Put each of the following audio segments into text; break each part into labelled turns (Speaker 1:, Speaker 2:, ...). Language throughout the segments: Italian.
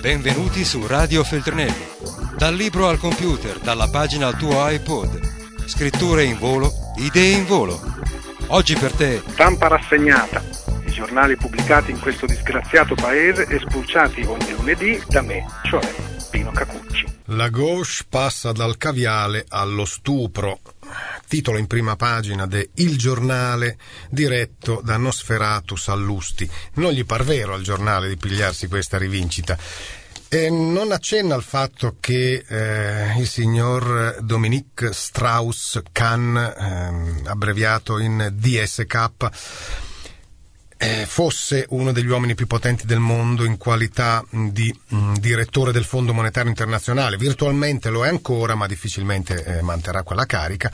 Speaker 1: Benvenuti su Radio Feltrinelli. Dal libro al computer, dalla pagina al tuo iPod. Scritture in volo, idee in volo. Oggi per te.
Speaker 2: Stampa rassegnata. I giornali pubblicati in questo disgraziato paese e spulciati ogni lunedì da me, cioè Pino Cacucci.
Speaker 3: La gauche passa dal caviale allo stupro titolo in prima pagina de Il Giornale diretto da Nosferatu Sallusti. Non gli par vero al giornale di pigliarsi questa rivincita. E non accenna al fatto che eh, il signor Dominique Strauss-Kahn, eh, abbreviato in DSK, eh, fosse uno degli uomini più potenti del mondo in qualità di mh, direttore del Fondo Monetario Internazionale. Virtualmente lo è ancora, ma difficilmente eh, manterrà quella carica.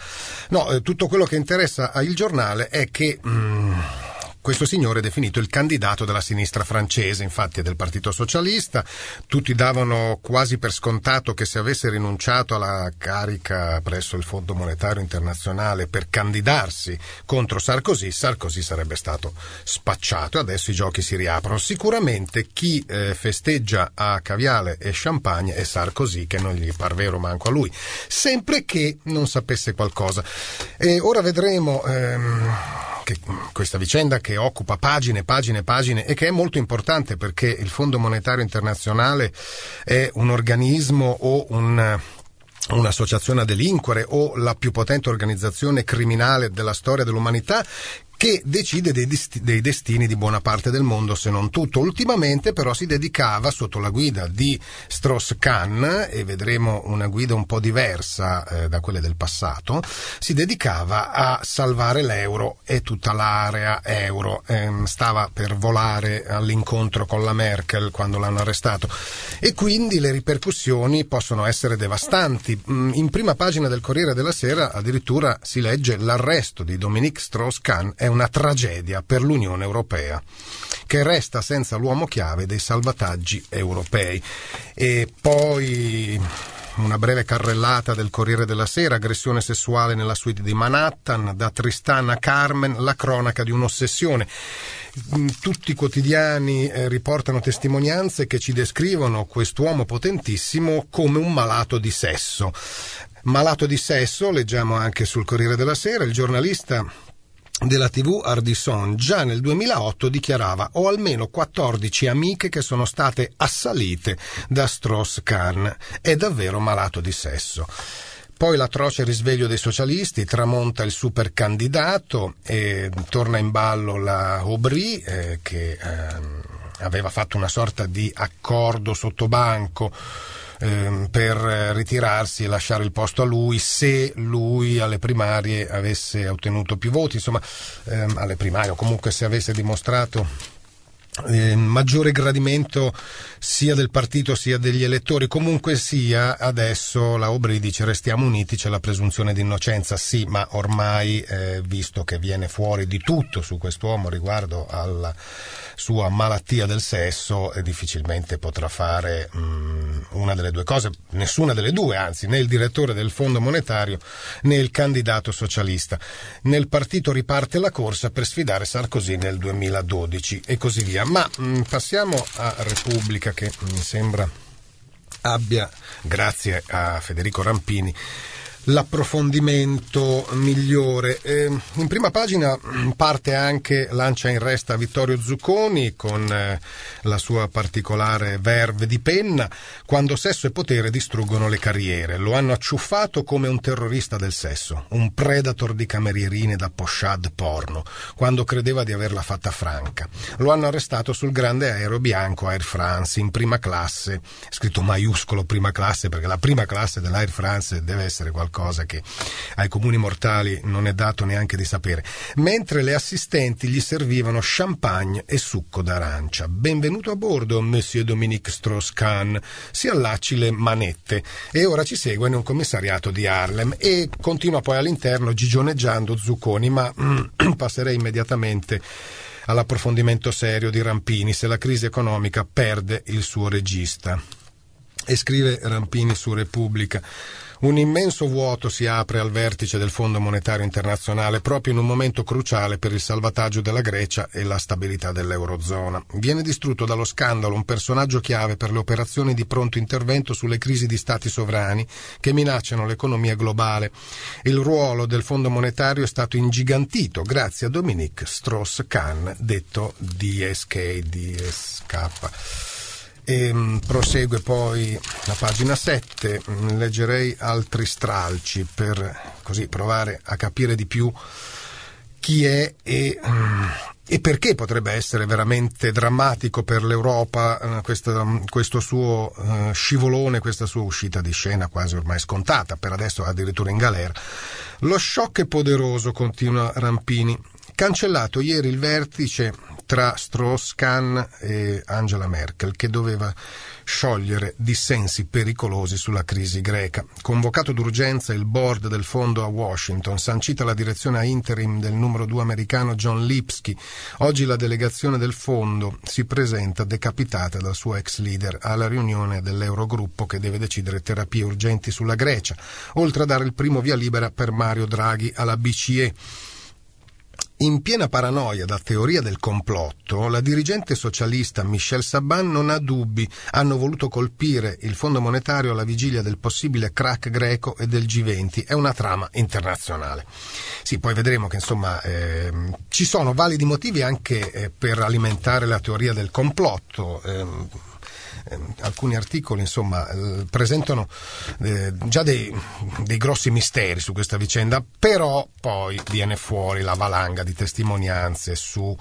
Speaker 3: No, eh, tutto quello che interessa al giornale è che mh, questo signore è definito il candidato della sinistra francese, infatti è del Partito Socialista. Tutti davano quasi per scontato che se avesse rinunciato alla carica presso il Fondo Monetario Internazionale per candidarsi contro Sarkozy, Sarkozy sarebbe stato spacciato. Adesso i giochi si riaprono. Sicuramente chi eh, festeggia a caviale e champagne è Sarkozy, che non gli par vero manco a lui, sempre che non sapesse qualcosa. E ora vedremo. Ehm, che, questa vicenda che occupa pagine, pagine, pagine e che è molto importante perché il Fondo Monetario Internazionale è un organismo o un un'associazione a delinquere o la più potente organizzazione criminale della storia dell'umanità che decide dei, desti- dei, destini di buona parte del mondo, se non tutto. Ultimamente però si dedicava sotto la guida di Strauss-Kahn, e vedremo una guida un po' diversa eh, da quelle del passato, si dedicava a salvare l'euro e tutta l'area euro. Eh, stava per volare all'incontro con la Merkel quando l'hanno arrestato e quindi le ripercussioni possono essere devastanti. Mm, in prima pagina del Corriere della Sera addirittura si legge l'arresto di Dominique Strauss-Kahn è una tragedia per l'Unione Europea, che resta senza l'uomo chiave dei salvataggi europei. E poi una breve carrellata del Corriere della Sera, aggressione sessuale nella suite di Manhattan, da Tristan a Carmen, la cronaca di un'ossessione. Tutti i quotidiani eh, riportano testimonianze che ci descrivono quest'uomo potentissimo come un malato di sesso. Malato di sesso, leggiamo anche sul Corriere della Sera, il giornalista della TV Ardisson già nel 2008 dichiarava ho almeno 14 amiche che sono state assalite da Strauss-Kahn. È davvero malato di sesso. Poi l'atroce risveglio dei socialisti, tramonta il super candidato e torna in ballo la Aubry eh, che eh, aveva fatto una sorta di accordo sottobanco ehm, per ritirarsi e lasciare il posto a lui se lui alle primarie avesse ottenuto più voti, insomma ehm, alle primarie o comunque se avesse dimostrato eh, maggiore gradimento sia del partito sia degli elettori. Comunque sia, adesso la Obri dice restiamo uniti, c'è la presunzione di innocenza, sì, ma ormai eh, visto che viene fuori di tutto su quest'uomo riguardo alla sua malattia del sesso, eh, difficilmente potrà fare mh, mm, una delle due cose, nessuna delle due, anzi, né il direttore del Fondo Monetario né il candidato socialista. Nel partito riparte la corsa per sfidare Sarkozy nel 2012 e così via. Ma mh, mm, passiamo a Repubblica che mi sembra abbia, grazie a Federico Rampini, l'approfondimento migliore. Eh, in prima pagina parte anche, lancia in resta Vittorio Zucconi con eh, la sua particolare verve di penna, quando sesso e potere distruggono le carriere. Lo hanno acciuffato come un terrorista del sesso, un predator di camerierine da pochade porno, quando credeva di averla fatta franca. Lo hanno arrestato sul grande aereo bianco Air France in prima classe, scritto maiuscolo prima classe perché la prima classe dell'Air France deve essere qualcosa cosa che ai comuni mortali non è dato neanche di sapere, mentre le assistenti gli servivano champagne e succo d'arancia. Benvenuto a bordo, Monsieur Dominique Strauss-Kahn. Si allacci le manette e ora ci segue in un commissariato di Harlem e continua poi all'interno gigioneggiando Zucconi, ma passerei immediatamente all'approfondimento serio di Rampini se la crisi economica perde il suo regista. E scrive Rampini su Repubblica. Un immenso vuoto si apre al vertice del Fondo Monetario Internazionale proprio in un momento cruciale per il salvataggio della Grecia e la stabilità dell'Eurozona. Viene distrutto dallo scandalo un personaggio chiave per le operazioni di pronto intervento sulle crisi di stati sovrani che minacciano l'economia globale. Il ruolo del Fondo Monetario è stato ingigantito grazie a Dominique Strauss-Kahn, detto DSK, DSK. E mm, prosegue poi la pagina 7, mm, leggerei altri stralci per così provare a capire di più chi è e, mm, e perché potrebbe essere veramente drammatico per l'Europa eh, questo, questo suo uh, scivolone, questa sua uscita di scena quasi ormai scontata, per adesso addirittura in galera. Lo shock è poderoso, continua Rampini. Cancellato ieri il vertice tra Strauss-Kahn e Angela Merkel, che doveva sciogliere dissensi pericolosi sulla crisi greca. Convocato d'urgenza il board del fondo a Washington, sancita la direzione a interim del numero 2 americano John Lipsky, oggi la delegazione del fondo si presenta decapitata dal suo ex leader alla riunione dell'Eurogruppo che deve decidere terapie urgenti sulla Grecia, oltre a dare il primo via libera per Mario Draghi alla BCE. In piena paranoia da teoria del complotto, la dirigente socialista Michel Saban non ha dubbi. Hanno voluto colpire il Fondo monetario alla vigilia del possibile crack greco e del G20. È una trama internazionale. Sì, poi vedremo che insomma eh, ci sono validi motivi anche eh, per alimentare la teoria del complotto. Eh, alcuni articoli insomma, eh, presentano eh, già dei, dei, grossi misteri su questa vicenda, però poi viene fuori la valanga di testimonianze sugli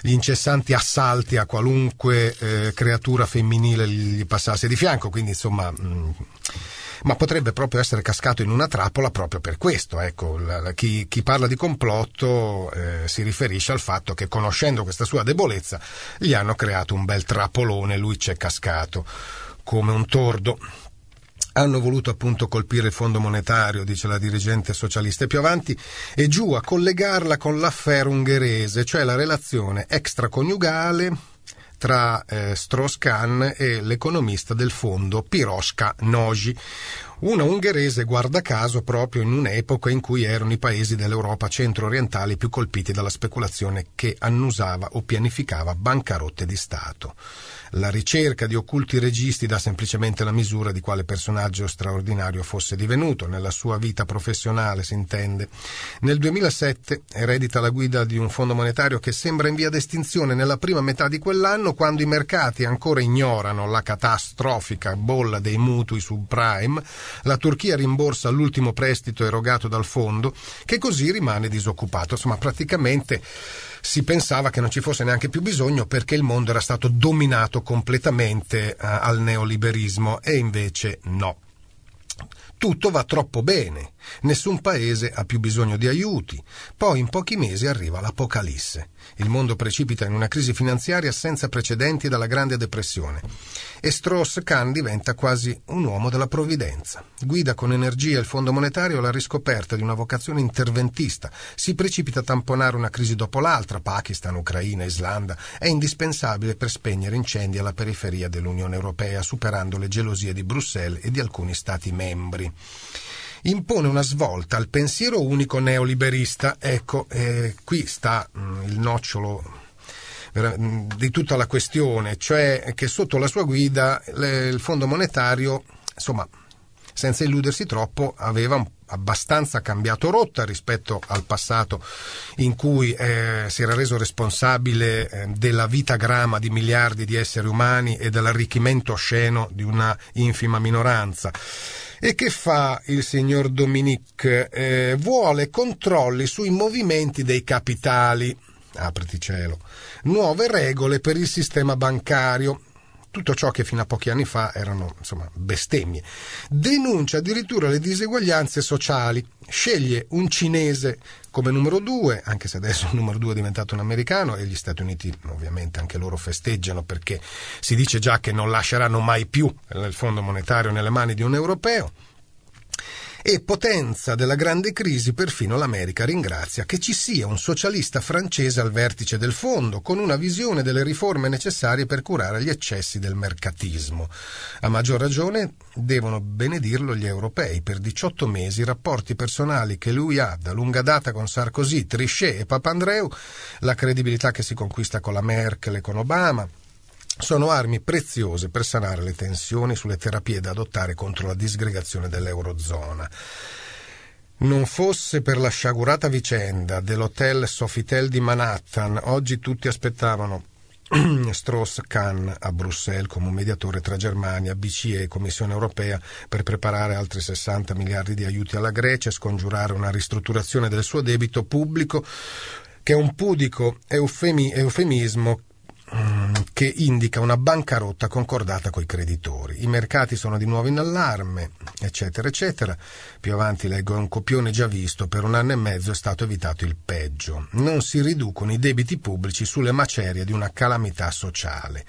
Speaker 3: gli incessanti assalti a qualunque eh, creatura femminile gli passasse di fianco, quindi insomma... Mh, mm, ma potrebbe proprio essere cascato in una trappola proprio per questo. Ecco, la, chi, chi, parla di complotto eh, si riferisce al fatto che conoscendo questa sua debolezza gli hanno creato un bel trappolone lui c'è cascato come un tordo hanno voluto appunto colpire il fondo monetario, dice la dirigente socialista, più avanti e giù a collegarla con l'affare ungherese, cioè la relazione extraconiugale tra eh, Strauss-Kahn e l'economista del fondo Piroska Noji, una ungherese guarda caso proprio in un'epoca in cui erano i paesi dell'Europa centro-orientale più colpiti dalla speculazione che annusava o pianificava bancarotte di Stato. La ricerca di occulti registi dà semplicemente la misura di quale personaggio straordinario fosse divenuto nella sua vita professionale, si intende. Nel 2007 eredita la guida di un fondo monetario che sembra in via d'estinzione nella prima metà di quell'anno, quando i mercati ancora ignorano la catastrofica bolla dei mutui subprime, la Turchia rimborsa l'ultimo prestito erogato dal fondo, che così rimane disoccupato. Insomma, praticamente si pensava che non ci fosse neanche più bisogno perché il mondo era stato dominato completamente eh, al neoliberismo e invece no. Tutto va troppo bene, nessun paese ha più bisogno di aiuti, poi in pochi mesi arriva l'apocalisse. Il mondo precipita in una crisi finanziaria senza precedenti dalla Grande Depressione. E Strauss-Kahn diventa quasi un uomo della provvidenza. Guida con energia il Fondo Monetario alla riscoperta di una vocazione interventista, si precipita a tamponare una crisi dopo l'altra, Pakistan, Ucraina, Islanda, è indispensabile per spegnere incendi alla periferia dell'Unione Europea, superando le gelosie di Bruxelles e di alcuni Stati membri impone una svolta al pensiero unico neoliberista. Ecco, eh, qui sta mh, mm, il nocciolo di tutta la questione, cioè che sotto la sua guida le, il Fondo monetario, insomma, senza illudersi troppo, aveva abbastanza cambiato rotta rispetto al passato in cui eh, si era reso responsabile eh, della vita grama di miliardi di esseri umani e dell'arricchimento osceno di una infima minoranza. E che fa il signor Dominique? Eh, vuole controlli sui movimenti dei capitali. Apriti cielo, nuove regole per il sistema bancario, tutto ciò che fino a pochi anni fa erano insomma, bestemmie. Denuncia addirittura le diseguaglianze sociali, sceglie un cinese come numero due, anche se adesso il numero due è diventato un americano e gli Stati Uniti ovviamente anche loro festeggiano perché si dice già che non lasceranno mai più il Fondo monetario nelle mani di un europeo e potenza della grande crisi perfino l'America ringrazia che ci sia un socialista francese al vertice del fondo con una visione delle riforme necessarie per curare gli eccessi del mercatismo. A maggior ragione devono benedirlo gli europei. Per 18 mesi i rapporti personali che lui ha da lunga data con Sarkozy, Trichet e Papandreou, la credibilità che si conquista con la Merkel e con Obama, sono armi preziose per sanare le tensioni sulle terapie da adottare contro la disgregazione dell'Eurozona. Non fosse per la sciagurata vicenda dell'hotel Sofitel di Manhattan, oggi tutti aspettavano Strauss-Kahn a Bruxelles come mediatore tra Germania, BCE e Commissione europea per preparare altri 60 miliardi di aiuti alla Grecia e scongiurare una ristrutturazione del suo debito pubblico che è un pudico eufemi, eufemismo che indica una bancarotta concordata coi creditori. I mercati sono di nuovo in allarme, eccetera, eccetera. Più avanti leggo un copione già visto, per un anno e mezzo è stato evitato il peggio. Non si riducono i debiti pubblici sulle macerie di una calamità sociale.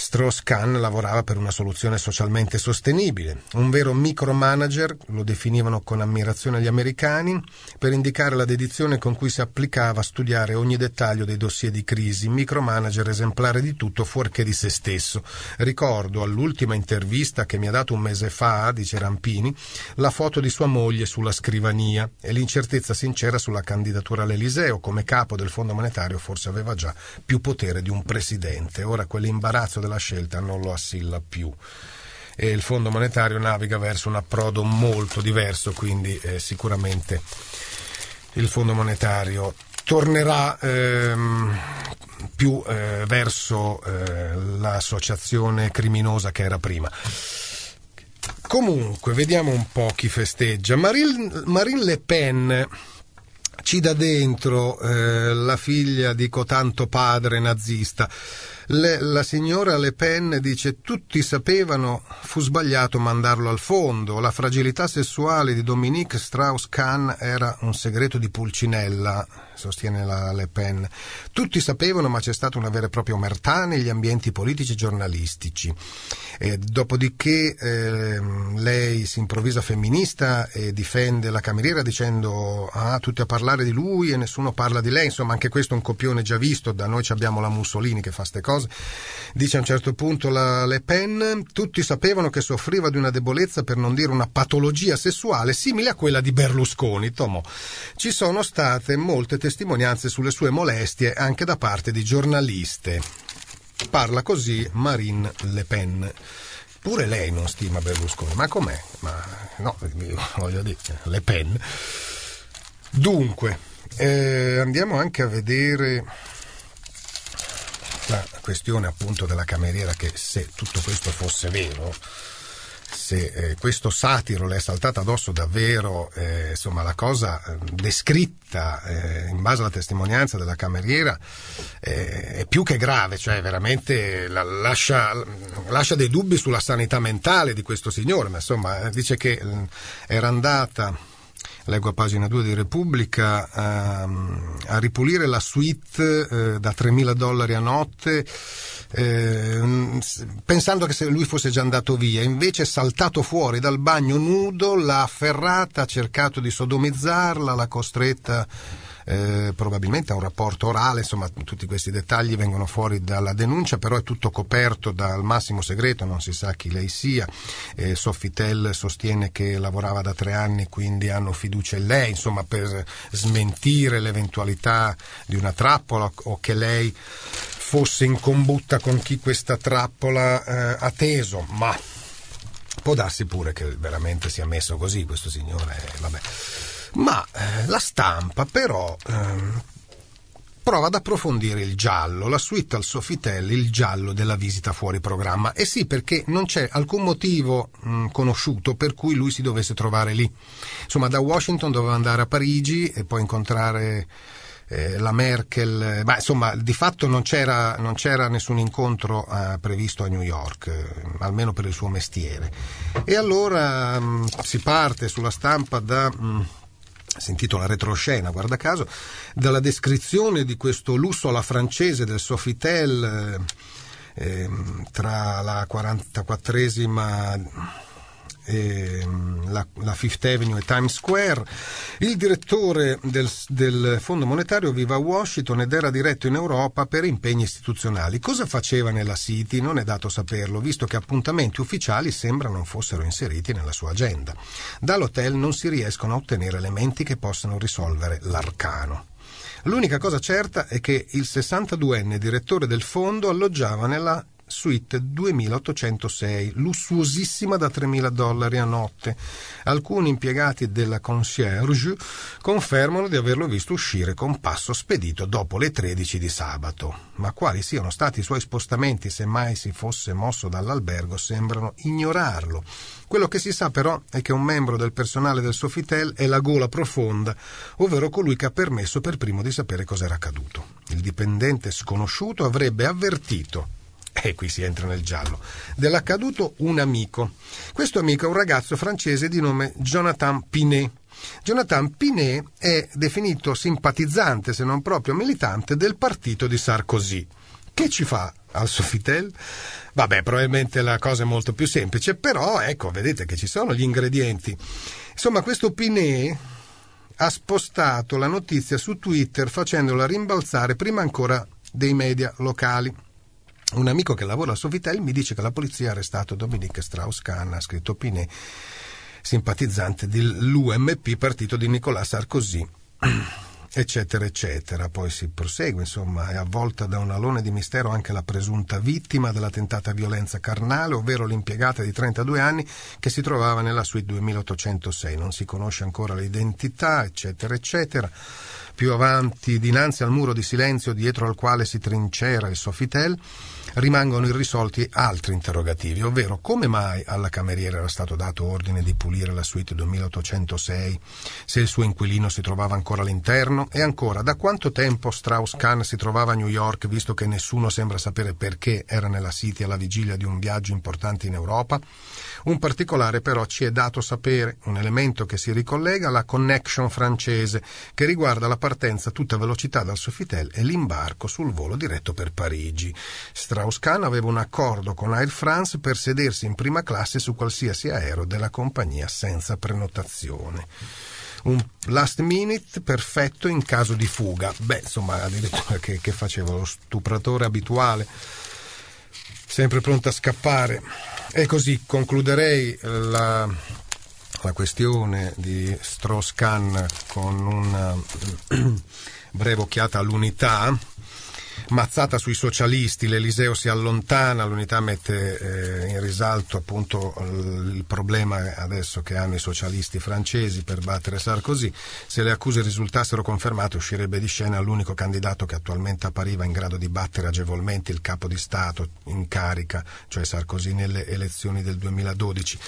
Speaker 3: Strauss-Kahn lavorava per una soluzione socialmente sostenibile, un vero micromanager, lo definivano con ammirazione gli americani, per indicare la dedizione con cui si applicava a studiare ogni dettaglio dei dossier di crisi, micromanager esemplare di tutto fuorché di se stesso. Ricordo all'ultima intervista che mi ha dato un mese fa, dice Rampini, la foto di sua moglie sulla scrivania e l'incertezza sincera sulla candidatura all'Eliseo come capo del Fondo Monetario forse aveva già più potere di un presidente. Ora quell'imbarazzo della scelta non lo assilla più e il Fondo monetario naviga verso un approdo molto diverso, quindi eh, sicuramente il Fondo monetario tornerà ehm, più eh, verso eh, l'associazione criminosa che era prima. Comunque, vediamo un po' chi festeggia. Marine, Marine Le Pen ci dà dentro eh, la figlia di cotanto padre nazista. Le, la signora Le Pen dice tutti sapevano fu sbagliato mandarlo al fondo, la fragilità sessuale di Dominique Strauss-Kahn era un segreto di Pulcinella, sostiene la Le Pen. Tutti sapevano ma c'è stata una vera e propria omertà negli ambienti politici e giornalistici. E dopodiché eh, lei si improvvisa femminista e difende la cameriera dicendo ah tutti a parlare di lui e nessuno parla di lei, insomma anche questo è un copione già visto, da noi abbiamo la Mussolini che fa ste cose cose. Dice a un certo punto la Le Pen, tutti sapevano che soffriva di una debolezza, per non dire una patologia sessuale, simile a quella di Berlusconi. Tomo. Ci sono state molte testimonianze sulle sue molestie anche da parte di giornaliste. Parla così Marine Le Pen. Pure lei non stima Berlusconi, ma com'è? Ma no, voglio dire, Le Pen. Dunque, eh, andiamo anche a vedere la questione appunto della cameriera che se tutto questo fosse vero se eh, questo satiro le è saltato addosso davvero, eh, insomma, la cosa eh, descritta eh, in base alla testimonianza della cameriera eh, è più che grave, cioè veramente la, lascia, lascia, dei dubbi sulla sanità mentale di questo signore, ma insomma dice che era andata leggo a pagina 2 di Repubblica, ehm, a ripulire la suite eh, da 3.000 dollari a notte, eh, pensando che se lui fosse già andato via, invece è saltato fuori dal bagno nudo, l'ha afferrata, ha cercato di sodomizzarla, l'ha costretta eh, probabilmente a un rapporto orale, insomma tutti questi dettagli vengono fuori dalla denuncia, però è tutto coperto dal massimo segreto, non si sa chi lei sia. Eh, Sofitel sostiene che lavorava da tre anni, quindi hanno fiducia in lei, insomma per smentire l'eventualità di una trappola o che lei fosse in combutta con chi questa trappola eh, ha teso, ma può darsi pure che veramente sia messo così questo signore, vabbè ma eh, la stampa però eh, prova ad approfondire il giallo, la suite al Sofitel, il giallo della visita fuori programma. E sì, perché non c'è alcun motivo mh, conosciuto per cui lui si dovesse trovare lì. Insomma, da Washington doveva andare a Parigi e poi incontrare eh, la Merkel, ma insomma di fatto non c'era, non c'era nessun incontro eh, previsto a New York, eh, almeno per il suo mestiere. E allora mh, si parte sulla stampa da... Mh, si intitola Retroscena, guarda caso, dalla descrizione di questo lusso alla francese del Sofitel eh, ehm, tra la 44esima e mm, la, la, Fifth Avenue e Times Square. Il direttore del, del Fondo Monetario vive a Washington ed era diretto in Europa per impegni istituzionali. Cosa faceva nella City? Non è dato saperlo, visto che appuntamenti ufficiali sembra non fossero inseriti nella sua agenda. Dall'hotel non si riescono a ottenere elementi che possano risolvere l'arcano. L'unica cosa certa è che il 62enne direttore del fondo alloggiava nella suite 2806, lussuosissima da 3.000 dollari a notte. Alcuni impiegati della concierge confermano di averlo visto uscire con passo spedito dopo le 13 di sabato. Ma quali siano stati i suoi spostamenti se mai si fosse mosso dall'albergo sembrano ignorarlo. Quello che si sa però è che un membro del personale del Sofitel è la gola profonda, ovvero colui che ha permesso per primo di sapere cos'era accaduto. Il dipendente sconosciuto avrebbe avvertito e qui si entra nel giallo, dell'accaduto un amico. Questo amico è un ragazzo francese di nome Jonathan Pinet. Jonathan Pinet è definito simpatizzante, se non proprio militante, del partito di Sarkozy. Che ci fa al Sofitel? Vabbè, probabilmente la cosa è molto più semplice, però ecco, vedete che ci sono gli ingredienti. Insomma, questo Pinet ha spostato la notizia su Twitter facendola rimbalzare prima ancora dei media locali. Un amico che lavora a Sofitel mi dice che la polizia ha arrestato Dominique Strauss-Kahn, ha scritto Pinet, simpatizzante dell'UMP, partito di Nicolas Sarkozy eccetera, eccetera. Poi si prosegue, insomma, è avvolta da un alone di mistero anche la presunta vittima della tentata violenza carnale, ovvero l'impiegata di 32 anni che si trovava nella suite 2806. Non si conosce ancora l'identità, eccetera, eccetera. Più avanti, dinanzi al muro di silenzio dietro al quale si trincera il Sofitel, rimangono irrisolti altri interrogativi, ovvero come mai alla cameriera era stato dato ordine di pulire la suite 2806 se il suo inquilino si trovava ancora all'interno e ancora da quanto tempo Strauss-Kahn si trovava a New York visto che nessuno sembra sapere perché era nella City alla vigilia di un viaggio importante in Europa. Un particolare però ci è dato sapere, un elemento che si ricollega alla connection francese che riguarda la partenza a tutta velocità dal Sofitel e l'imbarco sul volo diretto per Parigi. Strauss-Kahn aveva un accordo con Air France per sedersi in prima classe su qualsiasi aereo della compagnia senza prenotazione un last minute perfetto in caso di fuga. Beh, insomma, addirittura che, che faceva lo stupratore abituale, sempre pronto a scappare. E così concluderei la, la questione di Strauss-Kahn con una breve occhiata all'unità mazzata sui socialisti, l'Eliseo si allontana, l'unità mette eh, in risalto appunto il problema adesso che hanno i socialisti francesi per battere Sarkozy. Se le accuse risultassero confermate uscirebbe di scena l'unico candidato che attualmente appariva in grado di battere agevolmente il capo di Stato in carica, cioè Sarkozy nelle elezioni del 2012.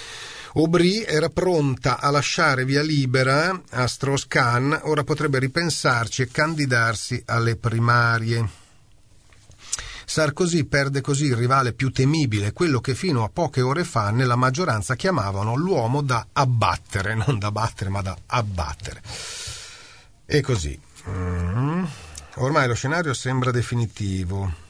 Speaker 3: Aubry era pronta a lasciare via libera a Strauss-Kahn, ora potrebbe ripensarci e candidarsi alle primarie. Sarkozy perde così il rivale più temibile, quello che fino a poche ore fa nella maggioranza chiamavano l'uomo da abbattere, non da battere ma da abbattere. E così. Mm. Ormai lo scenario sembra definitivo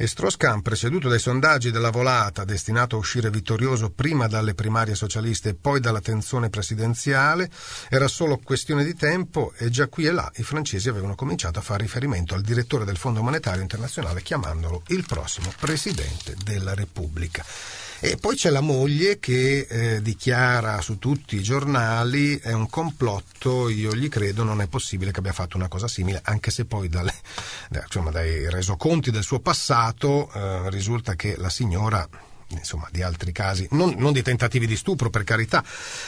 Speaker 3: e Strauss-Kahn, preceduto dai sondaggi della volata, destinato a uscire vittorioso prima dalle primarie socialiste e poi dalla tensione presidenziale, era solo questione di tempo e già qui e là i francesi avevano cominciato a fare riferimento al direttore del Fondo Monetario Internazionale chiamandolo il prossimo Presidente della Repubblica. E poi c'è la moglie che eh, dichiara su tutti i giornali è un complotto, io gli credo, non è possibile che abbia fatto una cosa simile, anche se poi dalle, insomma, dai resoconti del suo passato eh, risulta che la signora insomma, di altri casi, non, non, di tentativi di stupro per carità,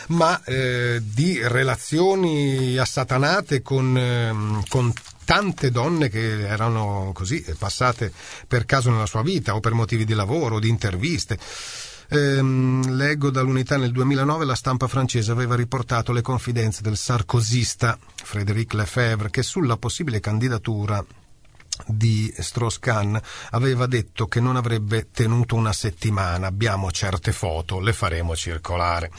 Speaker 3: ma eh, di relazioni assatanate con, eh, con tante donne che erano così passate per caso nella sua vita o per motivi di lavoro o di interviste. Ehm, leggo dall'unità nel 2009 la stampa francese aveva riportato le confidenze del sarcosista Frédéric Lefebvre che sulla possibile candidatura di Strauss-Kahn aveva detto che non avrebbe tenuto una settimana. Abbiamo certe foto, le faremo circolare.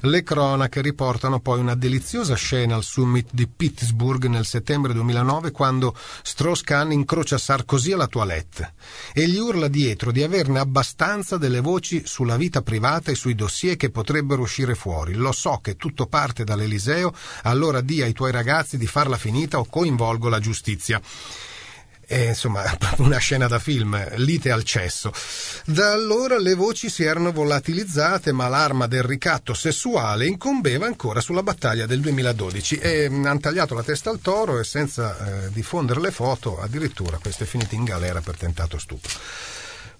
Speaker 3: Le cronache riportano poi una deliziosa scena al summit di Pittsburgh nel settembre 2009 quando Strauss-Kahn incrocia Sarkozy alla toilette e gli urla dietro di averne abbastanza delle voci sulla vita privata e sui dossier che potrebbero uscire fuori. Lo so che tutto parte dall'Eliseo, allora di ai tuoi ragazzi di farla finita o coinvolgo la giustizia. E, insomma, una scena da film, lite al cesso. Da allora le voci si erano volatilizzate, ma l'arma del ricatto sessuale incombeva ancora sulla battaglia del 2012 e mm, hanno tagliato la testa al toro e senza eh, diffondere le foto, addirittura questo è finito in galera per tentato stupro.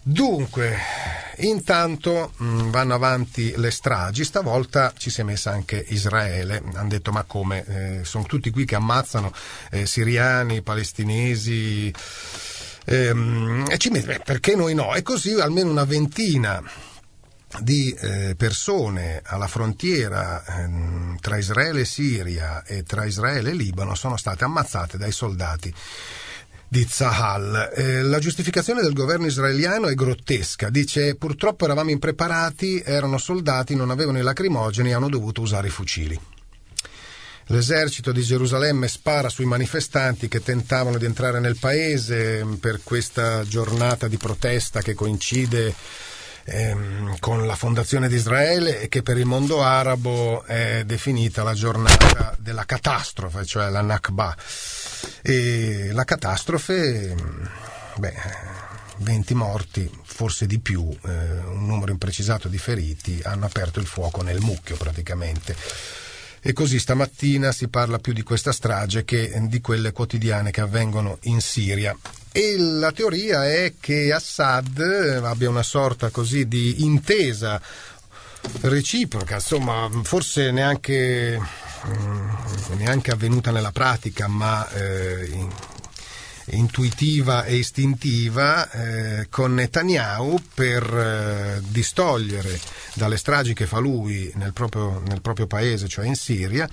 Speaker 3: Dunque, intanto mh, mm, vanno avanti le stragi, stavolta ci si è messa anche Israele, hanno detto ma come, eh, sono tutti qui che ammazzano eh, siriani, palestinesi, ehm, e ci mette, perché noi no? E così almeno una ventina di eh, persone alla frontiera ehm, tra Israele e Siria e tra Israele e Libano sono state ammazzate dai soldati di Zahal. Eh, la giustificazione del governo israeliano è grottesca. Dice purtroppo eravamo impreparati, erano soldati, non avevano i lacrimogeni e hanno dovuto usare i fucili. L'esercito di Gerusalemme spara sui manifestanti che tentavano di entrare nel paese per questa giornata di protesta che coincide ehm, con la fondazione di Israele e che per il mondo arabo è definita la giornata della catastrofe, cioè la Nakba. E la catastrofe, beh, 20 morti, forse di più, eh, un numero imprecisato di feriti, hanno aperto il fuoco nel mucchio praticamente. E così stamattina si parla più di questa strage che di quelle quotidiane che avvengono in Siria. E la teoria è che Assad abbia una sorta così di intesa reciproca, insomma, forse neanche neanche avvenuta nella pratica, ma eh, intuitiva e istintiva eh, con Netanyahu per eh, distogliere dalle stragi che fa lui nel proprio, nel proprio paese, cioè in Siria,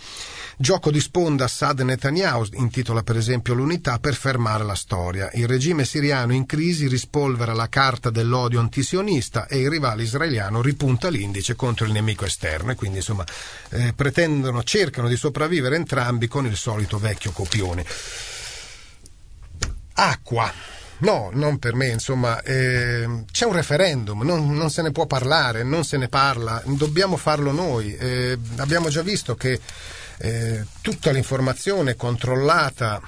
Speaker 3: Gioco di sponda Assad Netanyahu intitola per esempio l'unità per fermare la storia. Il regime siriano in crisi rispolvera la carta dell'odio antisionista e il rivale israeliano ripunta l'indice contro il nemico esterno e quindi insomma eh, pretendono, cercano di sopravvivere entrambi con il solito vecchio copione. Acqua. No, non per me, insomma, eh, c'è un referendum, non, non, se ne può parlare, non se ne parla, dobbiamo farlo noi. Eh, abbiamo già visto che eh, tutta l'informazione controllata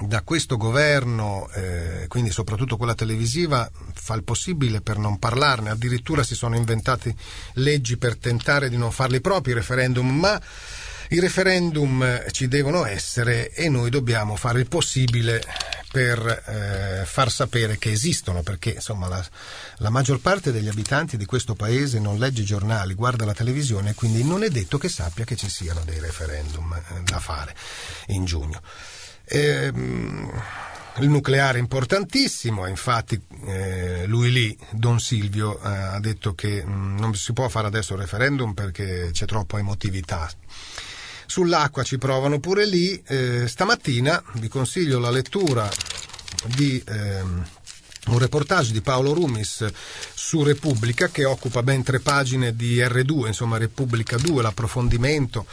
Speaker 3: da questo governo, eh, quindi soprattutto quella televisiva, fa il possibile per non parlarne, addirittura si sono inventati leggi per tentare di non farli propri i referendum, ma i referendum ci devono essere e noi dobbiamo fare il possibile per eh, far sapere che esistono, perché insomma la, la, maggior parte degli abitanti di questo paese non legge i giornali, guarda la televisione, quindi non è detto che sappia che ci siano dei referendum eh, da fare in giugno. Ehm, il nucleare è importantissimo, infatti eh, lui lì, Don Silvio, eh, ha detto che mh, mm, non si può fare adesso il referendum perché c'è troppa emotività. Sull'acqua ci provano pure lì. Eh, stamattina vi consiglio la lettura di ehm, un reportage di Paolo Rumis su Repubblica che occupa ben tre pagine di R2, insomma Repubblica 2, l'approfondimento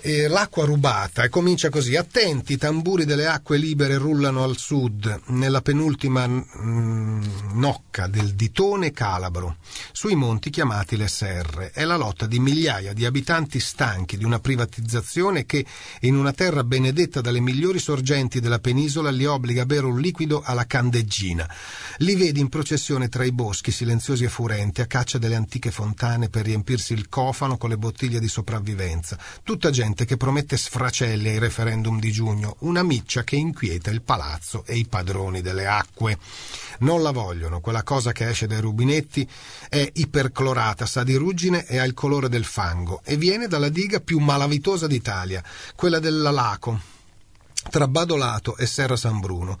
Speaker 3: eh, l'acqua rubata e comincia così. Attenti, i tamburi delle acque libere rullano al sud, nella penultima mm, nocca del ditone calabro, sui monti chiamati le Serre. È la lotta di migliaia di abitanti stanchi di una privatizzazione che, in una terra benedetta dalle migliori sorgenti della penisola, li obbliga a bere un liquido alla candeggina. Li vedi in processione tra i boschi silenziosi e furenti, a caccia delle antiche fontane per riempirsi il cofano con le bottiglie di sopravvivenza. Tutta gente gente che promette sfracelli ai referendum di giugno, una miccia che inquieta il palazzo e i padroni delle acque. Non la vogliono, quella cosa che esce dai rubinetti è iperclorata, sa di ruggine e ha il colore del fango e viene dalla diga più malavitosa d'Italia, quella della Laco, tra Badolato e Serra San Bruno.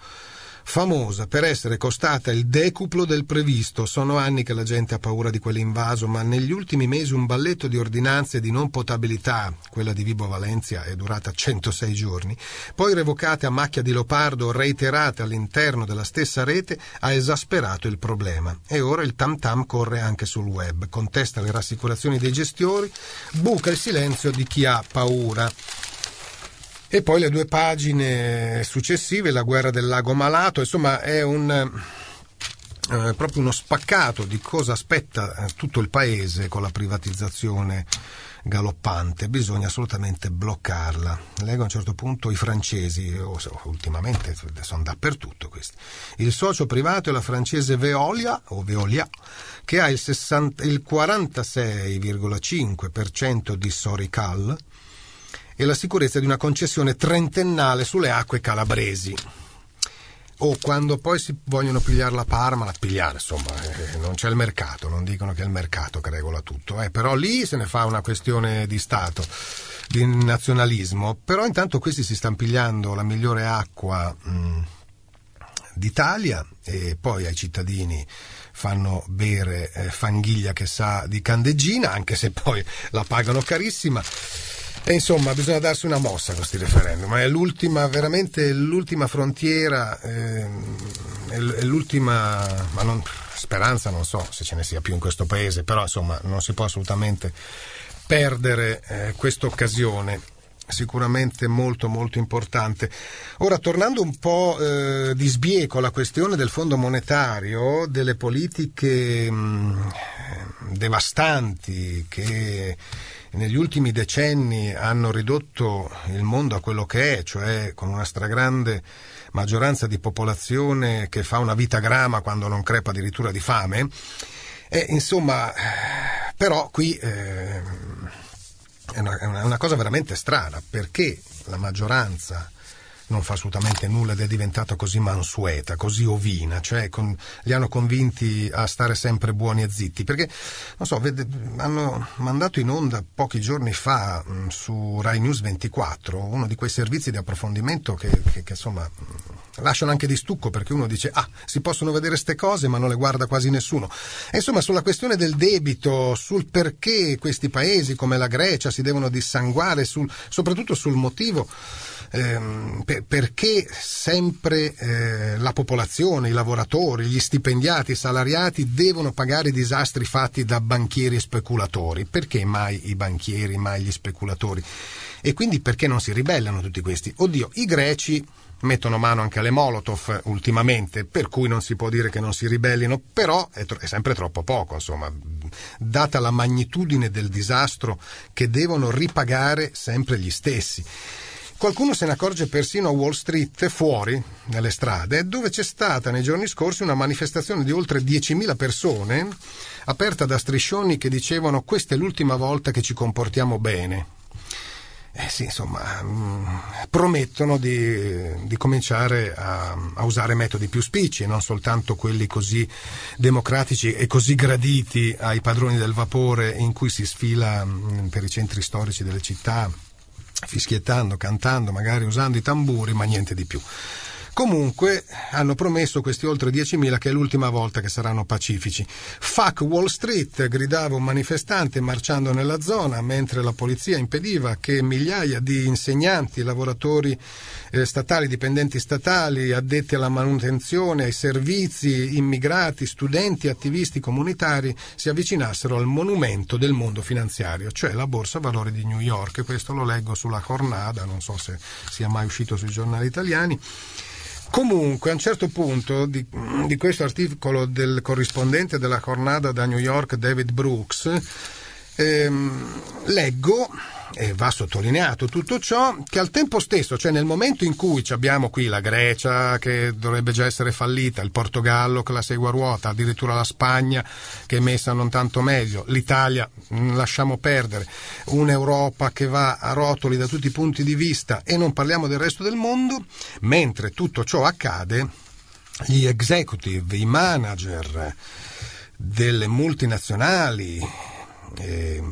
Speaker 3: Famosa per essere costata il decuplo del previsto. Sono anni che la gente ha paura di quell'invaso, ma negli ultimi mesi un balletto di ordinanze di non potabilità, quella di Vibo Valencia è durata 106 giorni, poi revocate a macchia di leopardo, reiterate all'interno della stessa rete, ha esasperato il problema. E ora il tam tam corre anche sul web, contesta le rassicurazioni dei gestori, buca il silenzio di chi ha paura. E poi le due pagine successive, la guerra del lago malato, insomma è un, eh, proprio uno spaccato di cosa aspetta eh, tutto il paese con la privatizzazione galoppante, bisogna assolutamente bloccarla. Leggo a un certo punto i francesi, ultimamente sono dappertutto questi. Il socio privato è la francese Veolia, o Veolia, che ha il, 60, il 46,5% di Sorical, e la sicurezza di una concessione trentennale sulle acque calabresi. O quando poi si vogliono pigliare la Parma, la pigliare, insomma, eh, non c'è il mercato, non dicono che è il mercato che regola tutto, eh, però lì se ne fa una questione di Stato, di nazionalismo, però intanto questi si stanno pigliando la migliore acqua mh, d'Italia e poi ai cittadini fanno bere eh, fanghiglia che sa di candeggina, anche se poi la pagano carissima. E insomma, bisogna darsi una mossa a questi referendum. È l'ultima, veramente l'ultima frontiera, eh, è l'ultima, ma non, speranza non so se ce ne sia più in questo paese, però insomma non si può assolutamente perdere eh, questa occasione sicuramente molto molto importante. Ora tornando un po' eh, di sbieco alla questione del Fondo monetario, delle politiche mh, devastanti che negli ultimi decenni hanno ridotto il mondo a quello che è, cioè con una stragrande maggioranza di popolazione che fa una vita grama quando non crepa addirittura di fame. E, insomma, però qui eh, è, una, è una cosa veramente strana perché la maggioranza non fa assolutamente nulla ed è diventata così mansueta, così ovina, cioè con, li hanno convinti a stare sempre buoni e zitti, perché non so, vede, hanno mandato in onda pochi giorni fa mh, su Rai News 24 uno di quei servizi di approfondimento che, che, che insomma lasciano anche di stucco perché uno dice ah si possono vedere queste cose ma non le guarda quasi nessuno. E insomma sulla questione del debito sul perché questi paesi come la Grecia si devono dissanguare sul, soprattutto sul motivo ehm, per, perché sempre eh, la popolazione, i lavoratori, gli stipendiati, i salariati devono pagare i disastri fatti da banchieri e speculatori? Perché mai i banchieri, mai gli speculatori? E quindi perché non si ribellano tutti questi? Oddio, i greci mettono mano anche alle Molotov ultimamente, per cui non si può dire che non si ribellino, però è, tro- è, sempre troppo poco, insomma, data la magnitudine del disastro che devono ripagare sempre gli stessi. Qualcuno se ne accorge persino a Wall Street, fuori, nelle strade, dove c'è stata nei giorni scorsi una manifestazione di oltre 10.000 persone, aperta da striscioni che dicevano questa è l'ultima volta che ci comportiamo bene. Eh sì, insomma, mh, mm, promettono di, di cominciare a, a, usare metodi più spicci, non soltanto quelli così democratici e così graditi ai padroni del vapore in cui si sfila mh, mm, per i centri storici delle città fischiettando, cantando, magari usando i tamburi, ma niente di più. Comunque hanno promesso questi oltre 10.000 che è l'ultima volta che saranno pacifici. Fuck Wall Street, gridava un manifestante marciando nella zona mentre la polizia impediva che migliaia di insegnanti, lavoratori eh, statali, dipendenti statali, addetti alla manutenzione, ai servizi, immigrati, studenti, attivisti comunitari si avvicinassero al monumento del mondo finanziario, cioè la Borsa Valori di New York. Questo lo leggo sulla Cornada, non so se sia mai uscito sui giornali italiani. Comunque, a un certo punto di, di, questo articolo del corrispondente della Cornada da New York, David Brooks, ehm, leggo e va sottolineato tutto ciò, che al tempo stesso, cioè nel momento in cui abbiamo qui la Grecia che dovrebbe già essere fallita, il Portogallo che la segue a ruota, addirittura la Spagna che è messa non tanto meglio, l'Italia mm, lasciamo perdere, un'Europa che va a rotoli da tutti i punti di vista e non parliamo del resto del mondo, mentre tutto ciò accade, gli executive, i manager delle multinazionali, eh,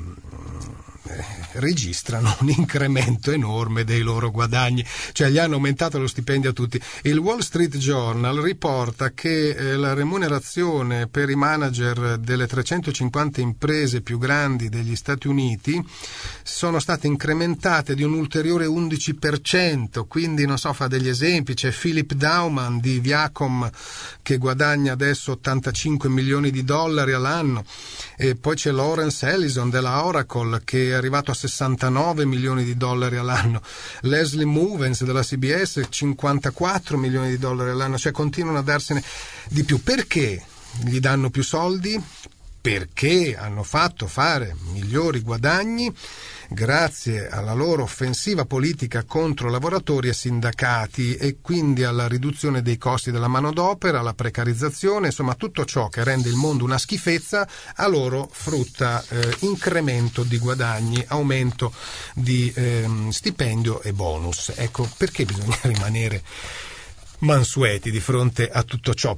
Speaker 3: registrano un incremento enorme dei loro guadagni, cioè gli hanno aumentato lo stipendio a tutti. Il Wall Street Journal riporta che eh, la remunerazione per i manager delle 350 imprese più grandi degli Stati Uniti sono state incrementate di un ulteriore 11%, quindi non so, fa degli esempi, c'è Philip Dauman di Viacom che guadagna adesso 85 milioni di dollari all'anno e poi c'è Lawrence Ellison della Oracle che è arrivato a 69 milioni di dollari all'anno, Leslie Movens della CBS 54 milioni di dollari all'anno, cioè continuano a darsene di più. Perché gli danno più soldi? Perché hanno fatto fare migliori guadagni grazie alla loro offensiva politica contro lavoratori e sindacati e quindi alla riduzione dei costi della manodopera, alla precarizzazione, insomma tutto ciò che rende il mondo una schifezza, a loro frutta eh, incremento di guadagni, aumento di eh, stipendio e bonus. Ecco perché bisogna rimanere mansueti di fronte a tutto ciò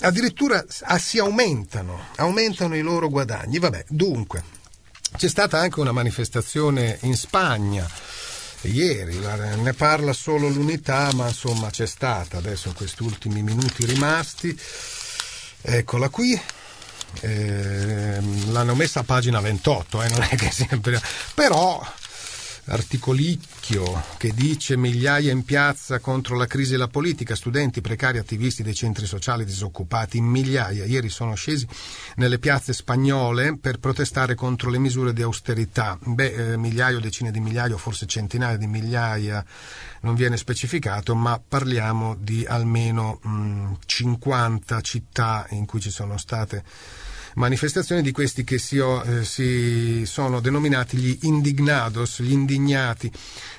Speaker 3: addirittura ah, si aumentano, aumentano i loro guadagni. Vabbè, dunque, c'è stata anche una manifestazione in Spagna ieri, ne parla solo l'unità, ma insomma c'è stata adesso in questi ultimi minuti rimasti. Eccola qui. Eh, l'hanno messa a pagina 28, eh, non è che sempre. Però articolicchio che dice migliaia in piazza contro la crisi e la politica, studenti, precari, attivisti dei centri sociali disoccupati in migliaia. Ieri sono scesi nelle piazze spagnole per protestare contro le misure di austerità. Beh, eh, migliaio, decine di migliaia, forse centinaia di migliaia, non viene specificato, ma parliamo di almeno mh, 50 città in cui ci sono state manifestazioni di questi che si, eh, si sono denominati gli indignados, gli indignati.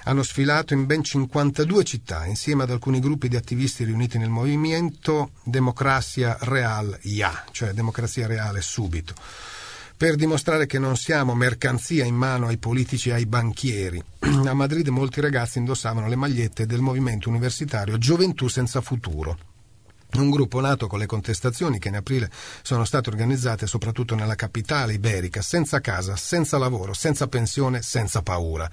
Speaker 3: Hanno sfilato in ben 52 città insieme ad alcuni gruppi di attivisti riuniti nel movimento Democrazia Real Ya, cioè democrazia reale subito per dimostrare che non siamo mercanzia in mano ai politici e ai banchieri. A Madrid molti ragazzi indossavano le magliette del movimento universitario Gioventù senza futuro un gruppo nato con le contestazioni che in aprile sono state organizzate soprattutto nella capitale iberica, senza casa, senza lavoro, senza pensione, senza paura.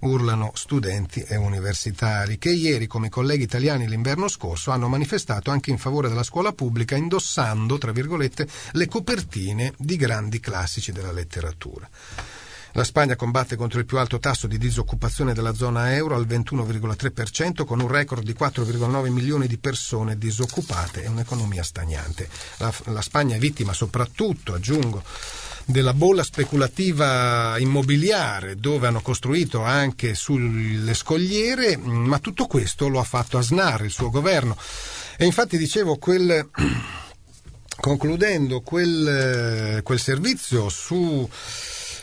Speaker 3: Urlano studenti e universitari che ieri, come i colleghi italiani l'inverno scorso, hanno manifestato anche in favore della scuola pubblica indossando, tra virgolette, le copertine di grandi classici della letteratura. La Spagna combatte contro il più alto tasso di disoccupazione della zona euro al 21,3% con un record di 4,9 milioni di persone disoccupate e un'economia stagnante. La, la Spagna è vittima soprattutto, aggiungo, della bolla speculativa immobiliare dove hanno costruito anche sulle scogliere, ma tutto questo lo ha fatto Asnar, il suo governo. E infatti dicevo quel concludendo quel, quel servizio su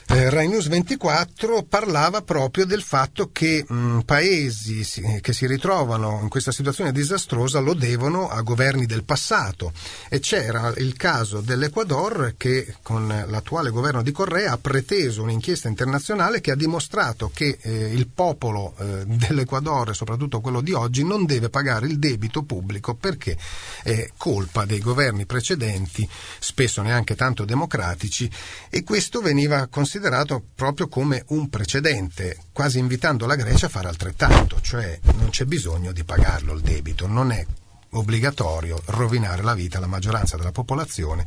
Speaker 3: eh, Rai News 24 parlava proprio del fatto che mh, paesi si, che si ritrovano in questa situazione disastrosa lo devono a governi del passato. E c'era il caso dell'Ecuador che con l'attuale governo di Correa ha preteso un'inchiesta internazionale che ha dimostrato che eh, il popolo eh, dell'Ecuador, soprattutto quello di oggi, non deve pagare il debito pubblico perché è colpa dei governi precedenti, spesso neanche tanto democratici, e questo veniva considerato considerato proprio come un precedente, quasi invitando la Grecia a fare altrettanto, cioè non c'è bisogno di pagarlo il debito, non è obbligatorio rovinare la vita alla maggioranza della popolazione,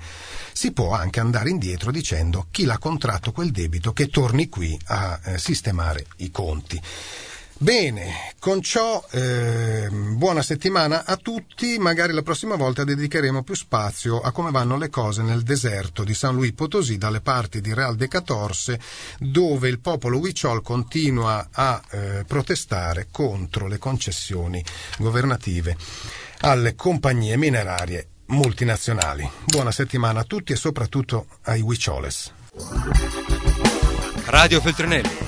Speaker 3: si può anche andare indietro dicendo chi l'ha contratto quel debito che torni qui a eh, sistemare i conti. Bene, con ciò eh, buona settimana a tutti, magari la prossima volta dedicheremo più spazio a come vanno le cose nel deserto di San Luis Potosí dalle parti di Real de Catorce dove il popolo Huichol continua a eh, protestare contro le concessioni governative alle compagnie minerarie multinazionali. Buona settimana a tutti e soprattutto ai Huicholes.
Speaker 1: Radio Feltrinelli